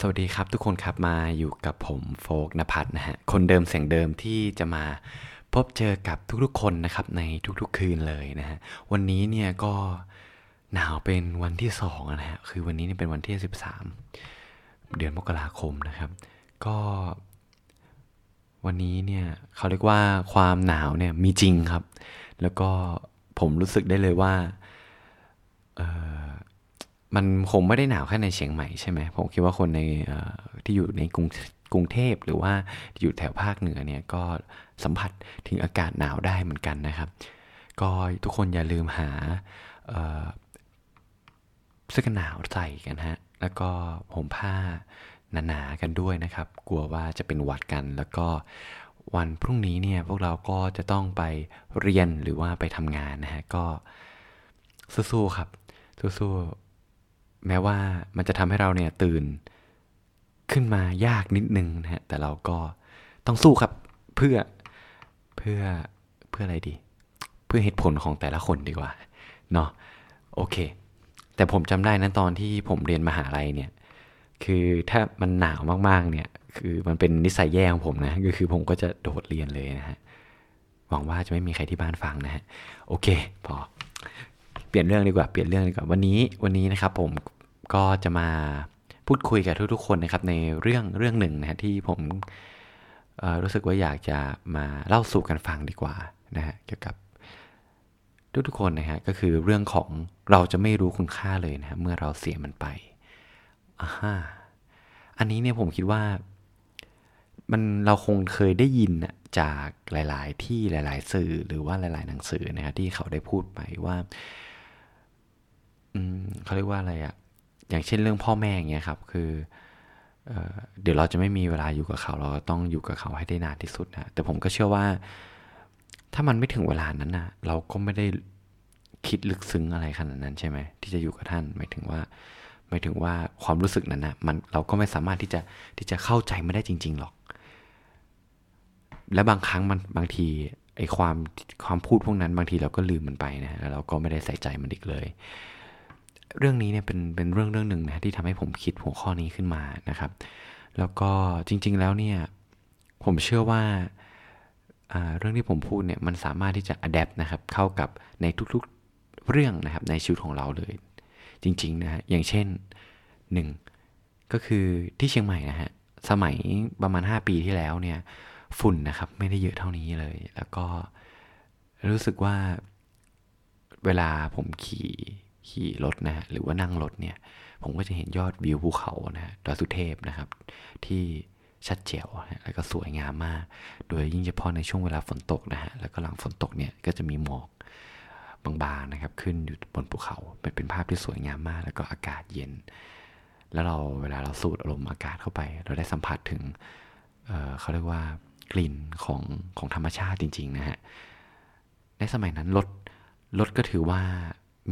สวัสดีครับทุกคนครับมาอยู่กับผมโฟกนภัทรนะฮะคนเดิมเสียงเดิมที่จะมาพบเจอกับทุกๆคนนะครับในทุกๆคืนเลยนะฮะวันนี้เนี่ยก็หนาวเป็นวันที่สองนะฮะคือวันนี้เนี่ยเป็นวันที่ 13 เดือนมกราคมนะครับ ก็ วันนี้เนี่ยเขาเรียกว่าความหนาวเนี่ยมีจริงครับ แล้วก็ผมรู้สึกได้เลยว่าเออ มันคงไม่ได้หนาวแค่ในเชียงใหม่ใช่ไหมผมคิดว่าคนในที่อยู่ในกรุงกรุงเทพหรือว่าอยู่แถวภาคเหนือเนี่ยก็สัมผัสถึงอากาศหนาวได้เหมือนกันนะครับ ก็ทุกคนอย่าลืมหาเอ่อเสื้อกันหนาวใส่กันฮะแล้วก็ผมผ้าหนาๆกันด้วยนะครับ กลัวว่าจะเป็นหวัดกัน แล้วก็วันพรุ่งนี้เนี่ยพวกเราก็จะต้องไปเรียนหรือว่าไปทำงานนะฮะก็สู้ๆครับสู้ๆ แม้ว่ามันจะทำให้เราเนี่ยตื่นขึ้นมายากนิดนึงนะฮะ แต่เราก็ต้องสู้ครับเพื่อเพื่อเพื่ออะไรดี เพื่อเหตุผลของแต่ละคนดีกว่าเนาะโอเค แต่ผมจำได้นะตอนที่ผมเรียนมหาลัยเนี่ย คือถ้ามันหนาวมากๆเนี่ย คือมันเป็นนิสัยแย่ของผมนะก็คือผมก็จะโดดเรียนเลยนะฮะหวังว่าจะไม่มีใครที่บ้านฟังนะฮะโอเค พอ เปลี่ยนเรื่องดีกว่าเปลี่ยนเรื่องดีกว่าวันนี้วันนี้นะครับ ผม ก็จะมาพูดคุยกับทุกๆคนนะครับในเรื่องเรื่องหนึ่งนะฮะที่ผมรู้สึกว่าอยากจะมาเล่าสู่กันฟังดีกว่านะฮะเกี่ยวกับทุกๆคนนะฮะก็คือเรื่องของเราจะไม่รู้คุณค่าเลยนะฮะเมื่อเราเสียมันไปอ่าฮะอันนี้เนี่ยผมคิดว่า มันเราคงเคยได้ยินจากหลาย ๆ ที่หลาย ๆ สื่อหรือว่าหลาย ๆ หนังสือนะฮะที่เขาได้พูดไปว่าอืมเขาเรียกว่าอะไรอะ อย่างเช่นเรื่องพ่อแม่อย่างเงี้ยครับ คือเออเดี๋ยวเราจะไม่มีเวลาอยู่กับเขา เราก็ต้องอยู่กับเขาให้ได้นานที่สุดนะแต่ผมก็เชื่อว่า ถ้ามันไม่ถึงเวลานั้นนะเราก็ไม่ได้คิดลึกซึ้งอะไรขนาดนั้นใช่ไหมที่จะอยู่กับท่านหมายถึงว่าหมายถึงว่าความรู้สึกนั้นนะมันเราก็ไม่สามารถที่จะที่จะเข้าใจไม่ได้จริง ๆหรอก และบางครั้งมันบางทีไอความความพูดพวกนั้นบางทีเราก็ลืมมันไปนะฮะแล้วเราก็ไม่ได้ใส่ใจมันอีกเลย เรื่องนี้เนี่ยเป็นเป็นเรื่องเรื่องหนึ่งนะที่ทำให้ผมคิดหัวข้อนี้ขึ้นมานะครับ แล้วก็จริง ๆ แล้วเนี่ยผมเชื่อว่าเรื่องที่ผมพูดเนี่ยมันสามารถที่จะ adapt นะครับเข้ากับในทุกๆเรื่องนะครับในชีวิตของเราเลย จริงๆนะฮะอย่างเช่นหนึ่งก็คือที่เชียงใหม่นะฮะสมัยประมาณ 5 ปีที่แล้วเนี่ยฝุ่นนะครับไม่ได้เยอะเท่านี้เลย แล้วก็รู้สึกว่าเวลาผมขี่ ขี่รถนะฮะหรือว่านั่งรถเนี่ยผมก็จะเห็นยอดวิวภูเขานะฮะดอยสุเทพนะครับ ที่ชัดเจ๋วนะแล้วก็สวยงามมาก โดยยิ่งเฉพาะในช่วงเวลาฝนตกนะฮะแล้วก็หลังฝนตกเนี่ยก็จะมีหมอกบางๆนะครับ ขึ้นอยู่บนภูเขาเป็นเป็นภาพที่สวยงามมาก แล้วก็อากาศเย็น แล้วเราเวลาเราสูดอารมณ์อากาศเข้าไป เราได้สัมผัสถึงเเขาเรียกว่ากลิ่นของของธรรมชาติจริง ๆ นะฮะในสมัยนั้นรถรถก็ถือว่า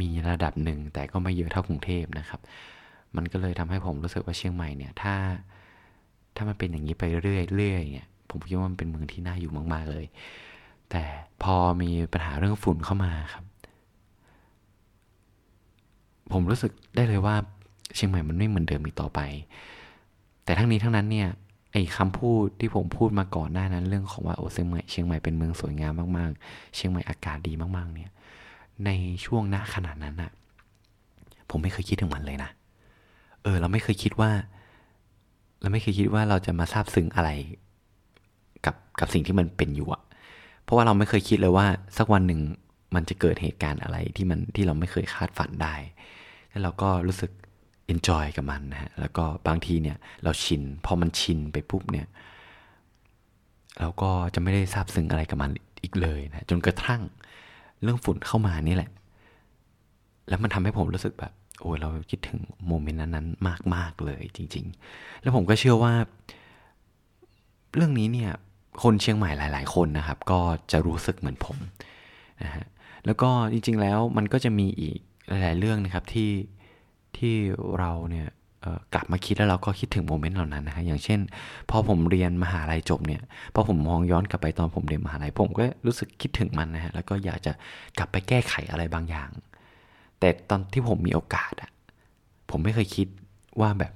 มีระดับหนึ่งแต่ก็ไม่เยอะเท่ากรุงเทพนะครับ มันก็เลยทำให้ผมรู้สึกว่าเชียงใหม่เนี่ยถ้าถ้ามันเป็นอย่างนี้ไปเรื่อยๆเนี่ยผมคิดว่ามันเป็นเมืองที่น่าอยู่มากๆเลย แต่พอมีปัญหาเรื่องฝุ่นเข้ามาครับ ผมรู้สึกได้เลยว่าเชียงใหม่มันไม่เหมือนเดิมอีกต่อไป แต่ทั้งนี้ทั้งนั้นเนี่ยไอ้คำพูดที่ผมพูดมาก่อนหน้านั้นเรื่องของว่าโอ้เชียงใหม่เชียงใหม่เป็นเมืองสวยงามมากๆ เชียงใหม่อากาศดีมากๆ เนี่ย ในช่วงหน้าขนาดนั้นน่ะผมไม่เคยคิดถึงมันเลยนะ เออ เราไม่เคยคิดว่า เราไม่เคยคิดว่าเราจะมาซาบซึ้งอะไร กับกับสิ่งที่มันเป็นอยู่อะเพราะว่าเราไม่เคยคิดเลยว่า สักวันหนึ่งมันจะเกิดเหตุการณ์อะไรที่มันที่เราไม่เคยคาดฝันได้ แล้วเราก็รู้สึก enjoy กับมันนะฮะ แล้วก็บางทีเนี่ย เราชิน พอมันชินไปปุ๊บเนี่ย เราก็จะไม่ได้ซาบซึ้งอะไรกับมันอีกเลยนะ จนกระทั่ง เรื่องฝุ่นเข้ามานี่แหละ แล้วมันทำให้ผมรู้สึกแบบ โอ้ยเราคิดถึงโมเมนต์นั้นๆมาก ๆ เลยจริง ๆ แล้วผมก็เชื่อว่า เรื่องนี้เนี่ย คนเชียงใหม่หลาย ๆ คนนะครับ ก็จะรู้สึกเหมือนผมนะฮะแล้วก็จริง ๆ แล้วมันก็จะมีอีกหลาย ๆ เรื่องนะครับที่ที่เราเนี่ย กลับมาคิดแล้วเราก็คิดถึงโมเมนต์เหล่านั้นนะฮะอย่างเช่น พอผมเรียนมหาลัยจบเนี่ยพอผมมองย้อนกลับไปตอนผมเรียนมหาลัยผมก็รู้สึกคิดถึงมันนะฮะแล้วก็อยากจะกลับไปแก้ไขอะไรบางอย่าง แต่ตอนที่ผมมีโอกาสอะผมไม่เคยคิดว่าแบบ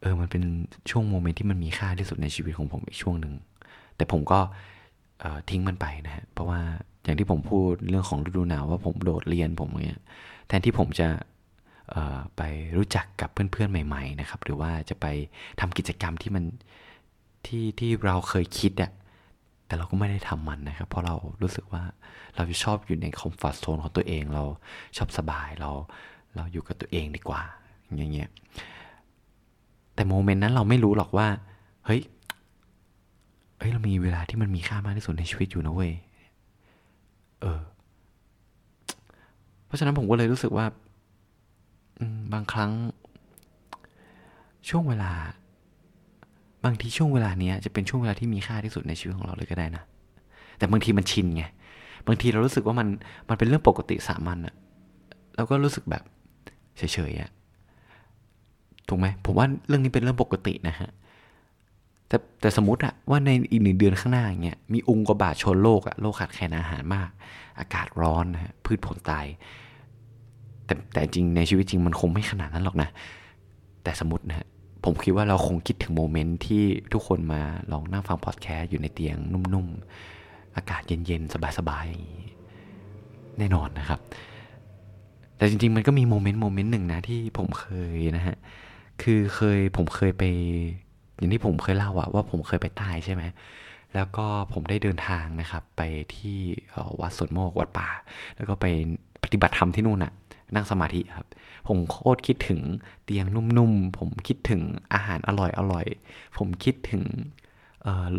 เออมันเป็นช่วงโมเมนต์ที่มันมีค่าที่สุดในชีวิตของผมอีกช่วงหนึ่งแต่ผมก็ทิ้งมันไปนะฮะเพราะว่าอย่างที่ผมพูดเรื่องของฤดูหนาวว่าผมโดดเรียนผมเนี้ยแทนที่ผมจะ ไปรู้จักกับเพื่อนๆใหม่ ๆ นะครับ หรือว่าจะไปทำกิจกรรมที่มันที่ที่เราเคยคิดอะแต่เราก็ไม่ได้ทำมันนะครับ เพราะเรารู้สึกว่าเราชอบอยู่ในคอมฟอร์ทโซนของตัวเองเราชอบสบายเราเราอยู่กับตัวเองดีกว่าอย่างเงี้ยแต่โมเมนต์นั้นเราไม่รู้หรอกว่า เฮ้ยเฮ้ยเรามีเวลาที่มันมีค่ามากที่สุดในชีวิตอยู่นะเว้ยเออ เพราะฉะนั้นผมก็เลยรู้สึกว่า บางครั้ง ช่วงเวลา บางทีช่วงเวลาเนี้ยจะเป็นช่วงเวลาที่มีค่าที่สุดในชีวิตของเราเลยก็ได้นะ แต่บางทีมันชินไง บางทีเรารู้สึกว่ามันมันเป็นเรื่องปกติสามัญอะเราก็รู้สึกแบบเฉยๆอะถูกไหมผมว่าเรื่องนี้เป็นเรื่องปกตินะฮะแต่แต่สมมติอะว่าในอีกหนึ่งเดือนข้างหน้าอย่างเงี้ยมีอุงกบาชนโลกอะโลกขาดแคลนอาหารมาก อากาศร้อนนะฮะพืชผลตาย แต่แต่จริงในชีวิตจริงมันคงไม่ขนาดนั้นหรอกนะ แต่สมมตินะผมคิดว่าเราคงคิดถึง moment ที่ทุกคนมาลองนั่งฟังพอดแคสต์อยู่ในเตียงนุ่มๆ อากาศเย็นๆ สบายๆ แน่นอนนะครับ แต่จริงๆ มันก็มี moment moment หนึ่งนะที่ผมเคยนะฮะ คือเคยผมเคยไป อย่างที่ผมเคยเล่าอะว่าผมเคยไปใต้ใช่ไหมแล้วก็ผมได้เดินทางนะครับ ไปที่วัดสวนโมกวัดป่า แล้วก็ไปปฏิบัติธรรมที่นู่นอะ นั่งสมาธิครับ ผมโคตรคิดถึงเตียงนุ่มๆ ผมคิดถึงอาหารอร่อยๆ ผมคิดถึง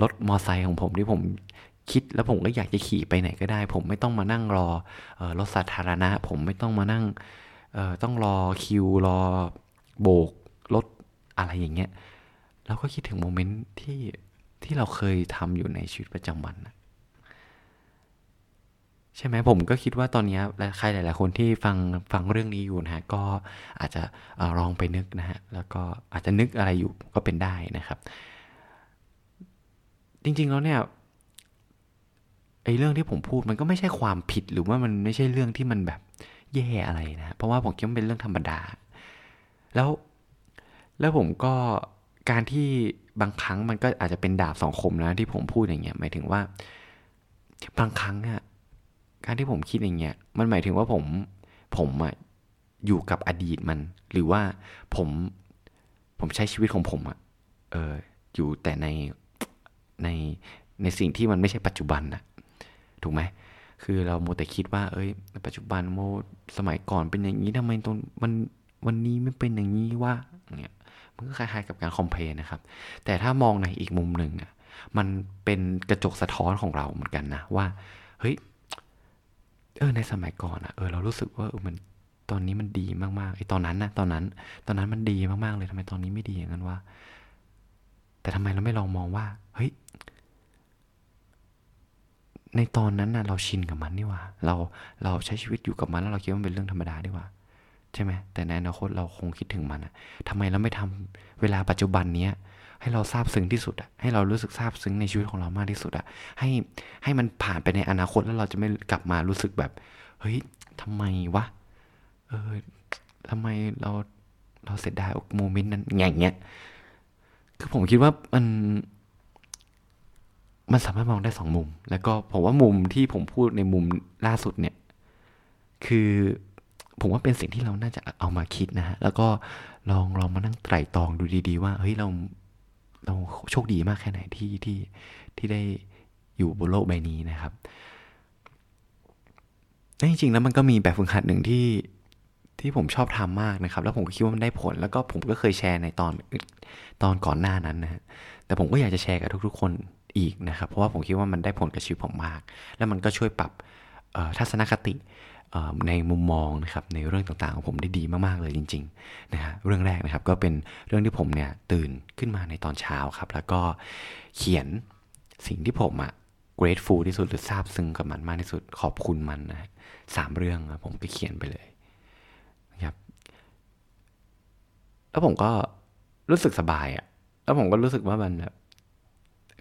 รถมอไซค์ของผมที่ผมคิดแล้วผมก็อยากจะขี่ไปไหนก็ได้ ผมไม่ต้องมานั่งรอรถสาธารณะ ผมไม่ต้องมานั่งต้องรอคิวรอโบกรถอะไรอย่างเงี้ยเราก็คิดถึงโมเมนต์ที่ที่เราเคยทำอยู่ในชีวิตประจำวันนะ ใช่ไหมผมก็คิดว่าตอนนี้ใครหลาย ๆ คนที่ฟังฟังเรื่องนี้อยู่นะฮะก็อาจจะลองไปนึกนะฮะแล้วก็อาจจะนึกอะไรอยู่ก็เป็นได้นะครับ จริง ๆ แล้วเนี่ยไอ้เรื่องที่ผมพูดมันก็ไม่ใช่ความผิดหรือว่ามันไม่ใช่เรื่องที่มันแบบแย่อะไรนะเพราะว่าผมคิดว่าเป็นเรื่องธรรมดา แล้วแล้วผมก็การที่บางครั้งมันก็อาจจะเป็นดาบสองคมนะที่ผมพูดอย่างเงี้ยหมายถึงว่า บางครั้งอะ การที่ผมคิดอย่างเงี้ยมันหมายถึงว่าผมผมอะอยู่กับอดีตมัน หรือว่าผมผมใช้ชีวิตของผมอะเอออยู่แต่ในในในสิ่งที่มันไม่ใช่ปัจจุบันอะถูกไหมคือเราโมแต่คิดว่า เอ้ย ปัจจุบันโมสมัยก่อนเป็นอย่างนี้ทำไมตรงมันวันนี้ไม่เป็นอย่างนี้ว่าเนี่ยมันก็คล้ายๆกับการคอมเพลนะครับ แต่ถ้ามองในอีกมุมหนึ่งอะมันเป็นกระจกสะท้อนของเราเหมือนกันนะว่า เฮ้ย เออในสมัยก่อนอะเออเรารู้สึกว่าเออมันตอนนี้มันดีมากๆไอ้ตอนนั้นนะตอนนั้น ตอนนั้นมันดีมากๆเลยทำไมตอนนี้ไม่ดีอย่างนั้นวะแต่ทำไมเราไม่ลองมองว่า เฮ้ย ในตอนนั้นน่ะเราชินกับมันนี่ว่าเราเราใช้ชีวิตอยู่กับมันแล้วเราคิดว่ามันเป็นเรื่องธรรมดาดีกว่า ใช่ไหมแต่ในอนาคตเราคงคิดถึงมันอะทำไมเราไม่ทำเวลาปัจจุบันเนี้ยให้เราซาบซึ้งที่สุดอะให้เรารู้สึกซาบซึ้งในชีวิตของเรามากที่สุดอะให้ให้มันผ่านไปในอนาคตแล้วเราจะไม่กลับมารู้สึกแบบ เฮ้ยทำไมวะเออทำไมเราเราเสียดายโมเมนต์นั้นอย่างเงี้ยคือผมคิดว่ามันมันสามารถมองได้สองมุม แล้วก็ผมว่ามุมที่ผมพูดในมุมล่าสุดเนี่ย คือ ผมว่าเป็นสิ่งที่เราน่าจะเอามาคิดนะฮะ แล้วก็ลองลองมานั่งไตร่ตรองดูดี ๆ ว่าเฮ้ยเราเราโชคดีมากแค่ไหนที่ที่ที่ได้อยู่บนโลกใบนี้นะครับแน่จริงๆแล้วมันก็มีแบบฝึกหัดหนึ่งที่ที่ผมชอบทำมากนะครับ แล้วผมก็คิดว่ามันได้ผล แล้วก็ผมก็เคยแชร์ในตอนตอนก่อนหน้านั้นนะแต่ผมก็อยากจะแชร์กับทุกๆ คนอีกนะครับ เพราะว่าผมคิดว่ามันได้ผลกับชีวิตผมมาก แล้วมันก็ช่วยปรับทัศนคติ ในมุมมองนะครับในเรื่องต่างๆของผมได้ดีมากๆเลยจริงๆนะฮะเรื่องแรกนะครับก็เป็นเรื่องที่ผมเนี่ยตื่นขึ้นมาในตอนเช้าครับ แล้วก็เขียนสิ่งที่ผมอะ grateful ที่สุดหรือซาบซึ้งกับมันมากที่สุดขอบคุณมันนะสามเรื่องผมก็เขียนไปเลยนะครับแล้วผมก็รู้สึกสบายอะแล้วผมก็รู้สึกว่ามันแบบ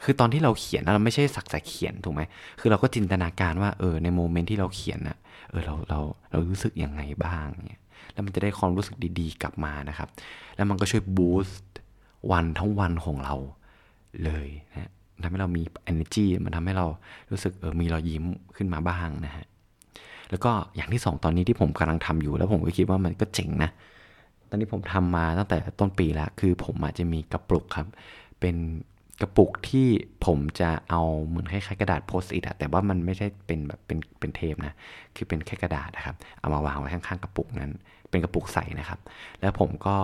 คือตอนที่เราเขียนเราไม่ใช่สักแต่เขียนถูกไหมคือเราก็จินตนาการว่าเออในโมเมนต์ที่เราเขียนอะเออเราเราเรารู้สึกยังไงบ้างเนี่ยแล้วมันจะได้ความรู้สึกดีๆ กลับมานะครับ แล้วมันก็ช่วยบูสต์วันทั้งวันของเราเลยนะทำให้เรามี energy มันทำให้เรารู้สึกเออมีรอยยิ้มขึ้นมาบ้างนะฮะแล้วก็อย่างที่สองตอนนี้ที่ผมกำลังทำอยู่แล้วผมก็คิดว่ามันก็เจ๋งนะ ตอนนี้ผมทำมาตั้งแต่ต้นปีแล้ว คือผมอาจจะมีกระปุกครับ เป็น กระปุกที่ผมจะเอาเหมือนคล้ายๆกระดาษโพสต์อิทอะแต่ว่ามันไม่ใช่เป็นแบบเป็นเป็นเทปนะ คือเป็นแค่กระดาษนะครับ เอามาวางไว้ข้างๆกระปุกนั้น เป็นกระปุกใสนะครับ แล้วผมก็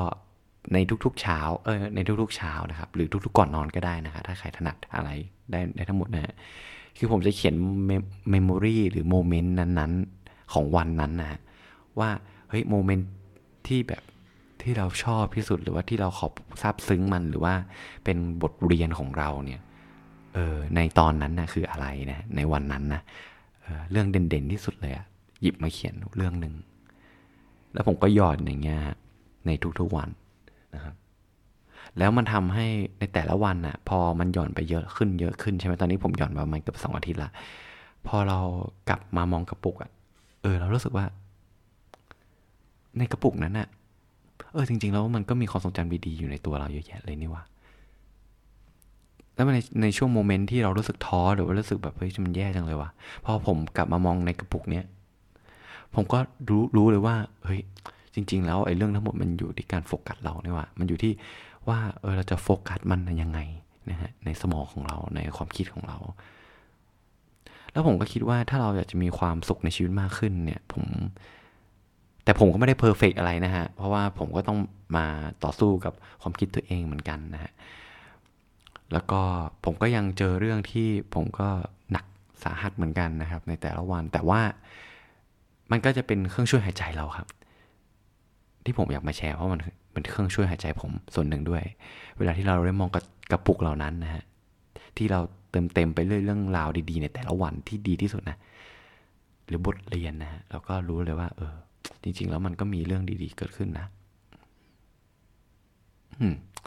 ในทุกๆเช้า เออในทุกๆเช้านะครับ หรือทุกๆก่อนนอนก็ได้นะครับถ้าใครถนัดอะไรได้ได้ทั้งหมดนะฮะ คือผมจะเขียน memory หรือ moment นั้นๆ ของวันนั้นนะฮะว่า เฮ้ย moment ที่แบบ ที่เราชอบที่สุดหรือว่าที่เราขอบซาบซึ้งมันหรือว่าเป็นบทเรียนของเราเนี่ยเออในตอนนั้นนะคืออะไรนะในวันนั้นนะเเรื่องเด่นๆที่สุดเลยอะหยิบมาเขียนเรื่องหนึ่งแล้วผมก็หยอดอย่างเงี้ยในทุกๆวันนะครับแล้วมันทำให้ในแต่ละวันน่ะพอมันหย่อนไปเยอะขึ้นเยอะขึ้นใช่ไหมตอนนี้ผมหย่อนประมาณเกือบสองอาทิตย์ละพอเรากลับมามองกระปุกอะเออ เรารู้สึกว่า ในกระปุกนั้นน่ะ เออจริงๆแล้วมันก็มีความทรงจำดีๆอยู่ในตัวเราเยอะแยะเลยนี่ว่า แล้วในในช่วง moment ที่เรารู้สึกท้อหรือว่ารู้สึกแบบเฮ้ยมันแย่จังเลยว่ะพอผมกลับมามองในกระปุกเนี้ยผมก็รู้รู้เลยว่า เฮ้ย จริง ๆ แล้วไอ้เรื่องทั้งหมดมันอยู่ที่การโฟกัสเราเนี่ยว่า มันอยู่ที่ว่าเออเราจะโฟกัสมันยังไงนะฮะในสมองของเราในความคิดของเรา แล้วผมก็คิดว่าถ้าเราอยากจะมีความสุขในชีวิตมากขึ้นเนี่ย ผม แต่ผมก็ไม่ได้ perfect อะไรนะฮะ เพราะว่าผมก็ต้องมาต่อสู้กับความคิดตัวเองเหมือนกันนะฮะ แล้วก็ผมก็ยังเจอเรื่องที่ผมก็หนักสาหัสเหมือนกันนะครับ ในแต่ละวัน แต่ว่ามันก็จะเป็นเครื่องช่วยหายใจเราครับ ที่ผมอยากมาแชร์เพราะมันเป็นเครื่องช่วยหายใจผมส่วนหนึ่งด้วย เวลาที่เราได้มองกระกระปุกเหล่านั้นนะฮะที่เราเติมเต็มไปเรื่อยเรื่องราวดีๆ ในแต่ละวันที่ดีที่สุดนะ หรือบทเรียนนะฮะเราก็รู้เลยว่า เออ จริง ๆ แล้วมันก็มีเรื่องดีๆ เกิดขึ้นนะ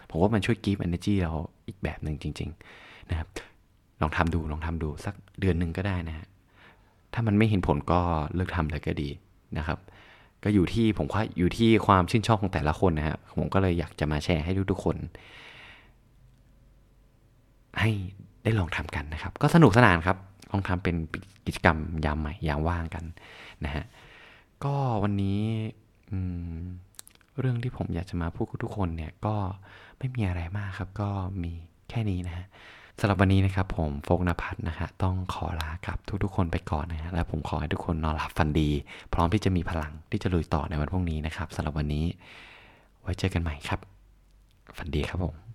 ผมว่ามันช่วยกีฟเอเนจีเราอีกแบบหนึ่งจริง ๆ นะครับ ลองทำดูลองทำดูสักเดือนหนึ่งก็ได้นะฮะถ้ามันไม่เห็นผลก็เลิกทำเลยก็ดีนะครับ ก็อยู่ที่ผมว่าอยู่ที่ความชื่นชอบของแต่ละคนนะฮะผมก็เลยอยากจะมาแชร์ให้ทุกๆคน ให้ได้ลองทำกันนะครับ ก็สนุกสนานครับลองทำเป็นกิจกรรมยามใหม่ยามว่างกันนะฮะ ก็วันนี้เรื่องที่ผมอยากจะมาพูดกับทุกคนเนี่ยก็ไม่มีอะไรมากครับ ก็มีแค่นี้นะฮะสำหรับวันนี้นะครับผมโฟกนภัทรนะฮะต้องขอลากับทุกๆ คนไปก่อนนะฮะและผมขอให้ทุกคนนอนหลับฝันดี พร้อมที่จะมีพลังที่จะลุยต่อในวันพรุ่งนี้นะครับสำหรับวันนี้ ไว้เจอกันใหม่ครับ ฝันดีครับผม